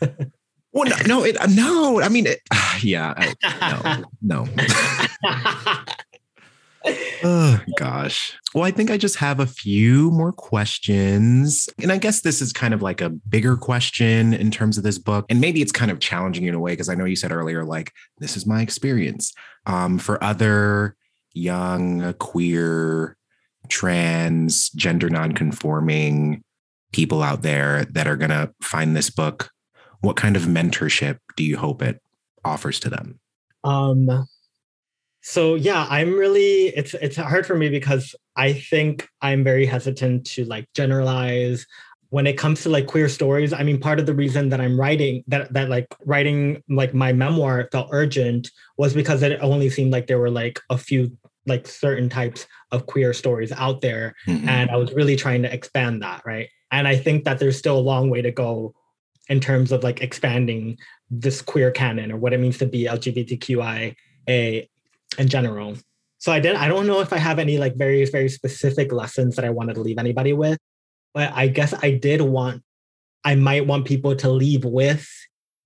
well, no, no, it, no. I mean, it, yeah, I, no, no. oh gosh. Well, I think I just have a few more questions. And I guess this is kind of like a bigger question in terms of this book. And maybe it's kind of challenging you in a way, because I know you said earlier, like, this is my experience. Um, for other young, queer, trans, gender nonconforming people out there that are going to find this book, what kind of mentorship do you hope it offers to them? Um, so yeah, I'm really it's it's hard for me because I think I'm very hesitant to like generalize when it comes to like queer stories. I mean, part of the reason that I'm writing that that like writing like my memoir felt urgent was because it only seemed like there were like a few like certain types of queer stories out there. Mm-hmm. And I was really trying to expand that, right? And I think that there's still a long way to go in terms of like expanding this queer canon or what it means to be LGBTQIA in general. So I didn't I don't know if I have any like very, very specific lessons that I wanted to leave anybody with. But I guess I did want, I might want people to leave with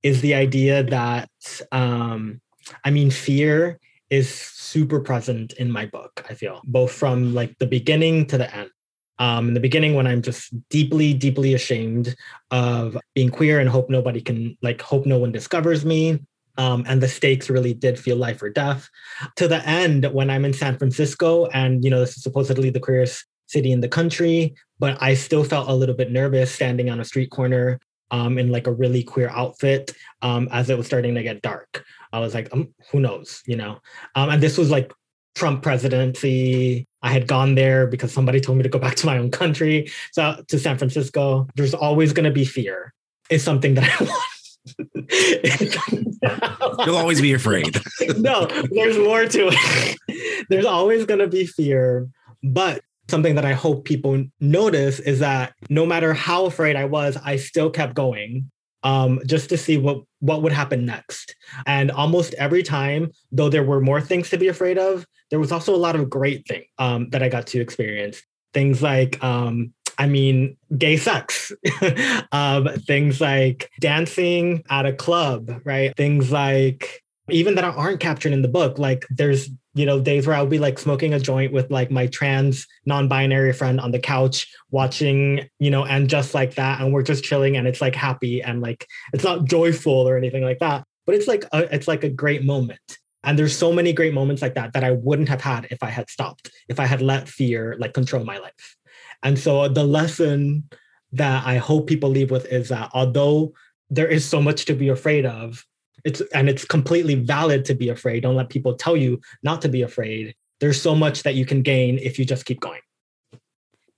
is the idea that um I mean fear is super present in my book, I feel, both from like the beginning to the end. Um, in the beginning, when I'm just deeply, deeply ashamed of being queer and hope nobody can, like, hope no one discovers me. Um, and the stakes really did feel life or death. To the end, when I'm in San Francisco, and you know, this is supposedly the queerest city in the country, but I still felt a little bit nervous standing on a street corner um, in like a really queer outfit um, as it was starting to get dark. I was like, um, who knows, you know? Um, and this was like Trump presidency. I had gone there because somebody told me to go back to my own country, so to San Francisco. There's always going to be fear. Is something that I want. You'll always be afraid. no, there's more to it. there's always going to be fear, but something that I hope people notice is that no matter how afraid I was, I still kept going um, just to see what what would happen next. And almost every time, though there were more things to be afraid of, there was also a lot of great things um, that I got to experience. Things like, um, I mean, gay sex, um, things like dancing at a club, right? Things like even that aren't captured in the book. Like there's, you know, days where I'll be like smoking a joint with like my trans non-binary friend on the couch watching, you know, and just like that. And we're just chilling and it's like happy and like it's not joyful or anything like that, but it's like a, it's like a great moment. And there's so many great moments like that that I wouldn't have had if I had stopped, if I had let fear like control my life. And so the lesson that I hope people leave with is that although there is so much to be afraid of, it's and it's completely valid to be afraid. Don't let people tell you not to be afraid. There's so much that you can gain if you just keep going.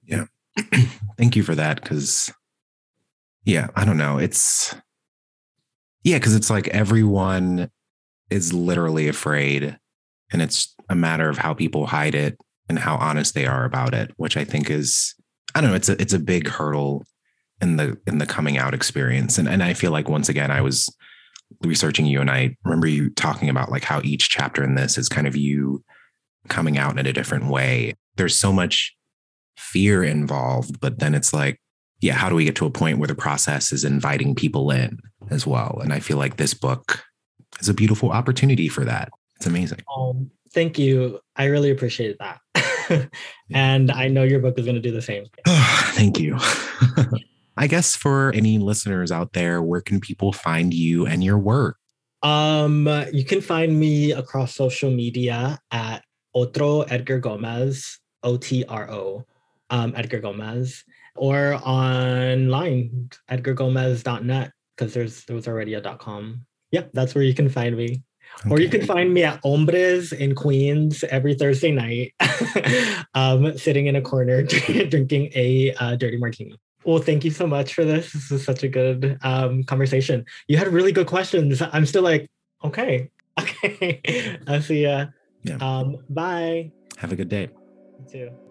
Yeah. Thank you for that. Cause yeah, I don't know. It's yeah, because it's like everyone is literally afraid. And it's a matter of how people hide it and how honest they are about it, which I think is I don't know, it's a it's a big hurdle in the in the coming out experience. And and I feel like once again I was researching you and I remember you talking about like how each chapter in this is kind of you coming out in a different way. There's so much fear involved, but then it's like, yeah, how do we get to a point where the process is inviting people in as well? And I feel like this book is a beautiful opportunity for that. It's amazing. Um, thank you. I really appreciate that. and I know your book is going to do the same. thank you. I guess for any listeners out there, where can people find you and your work? Um, you can find me across social media at Otro Edgar Gomez, O T R O, um, Edgar Gomez, or online, edgargomez.net, because there's there was already a .com. Yeah, that's where you can find me. Okay. Or you can find me at Hombres in Queens every Thursday night, um, sitting in a corner drinking a uh, dirty martini. Well, thank you so much for this. This is such a good um, conversation. You had really good questions. I'm still like, okay, okay. I'll see ya. Yeah. Um, bye. Have a good day. You too.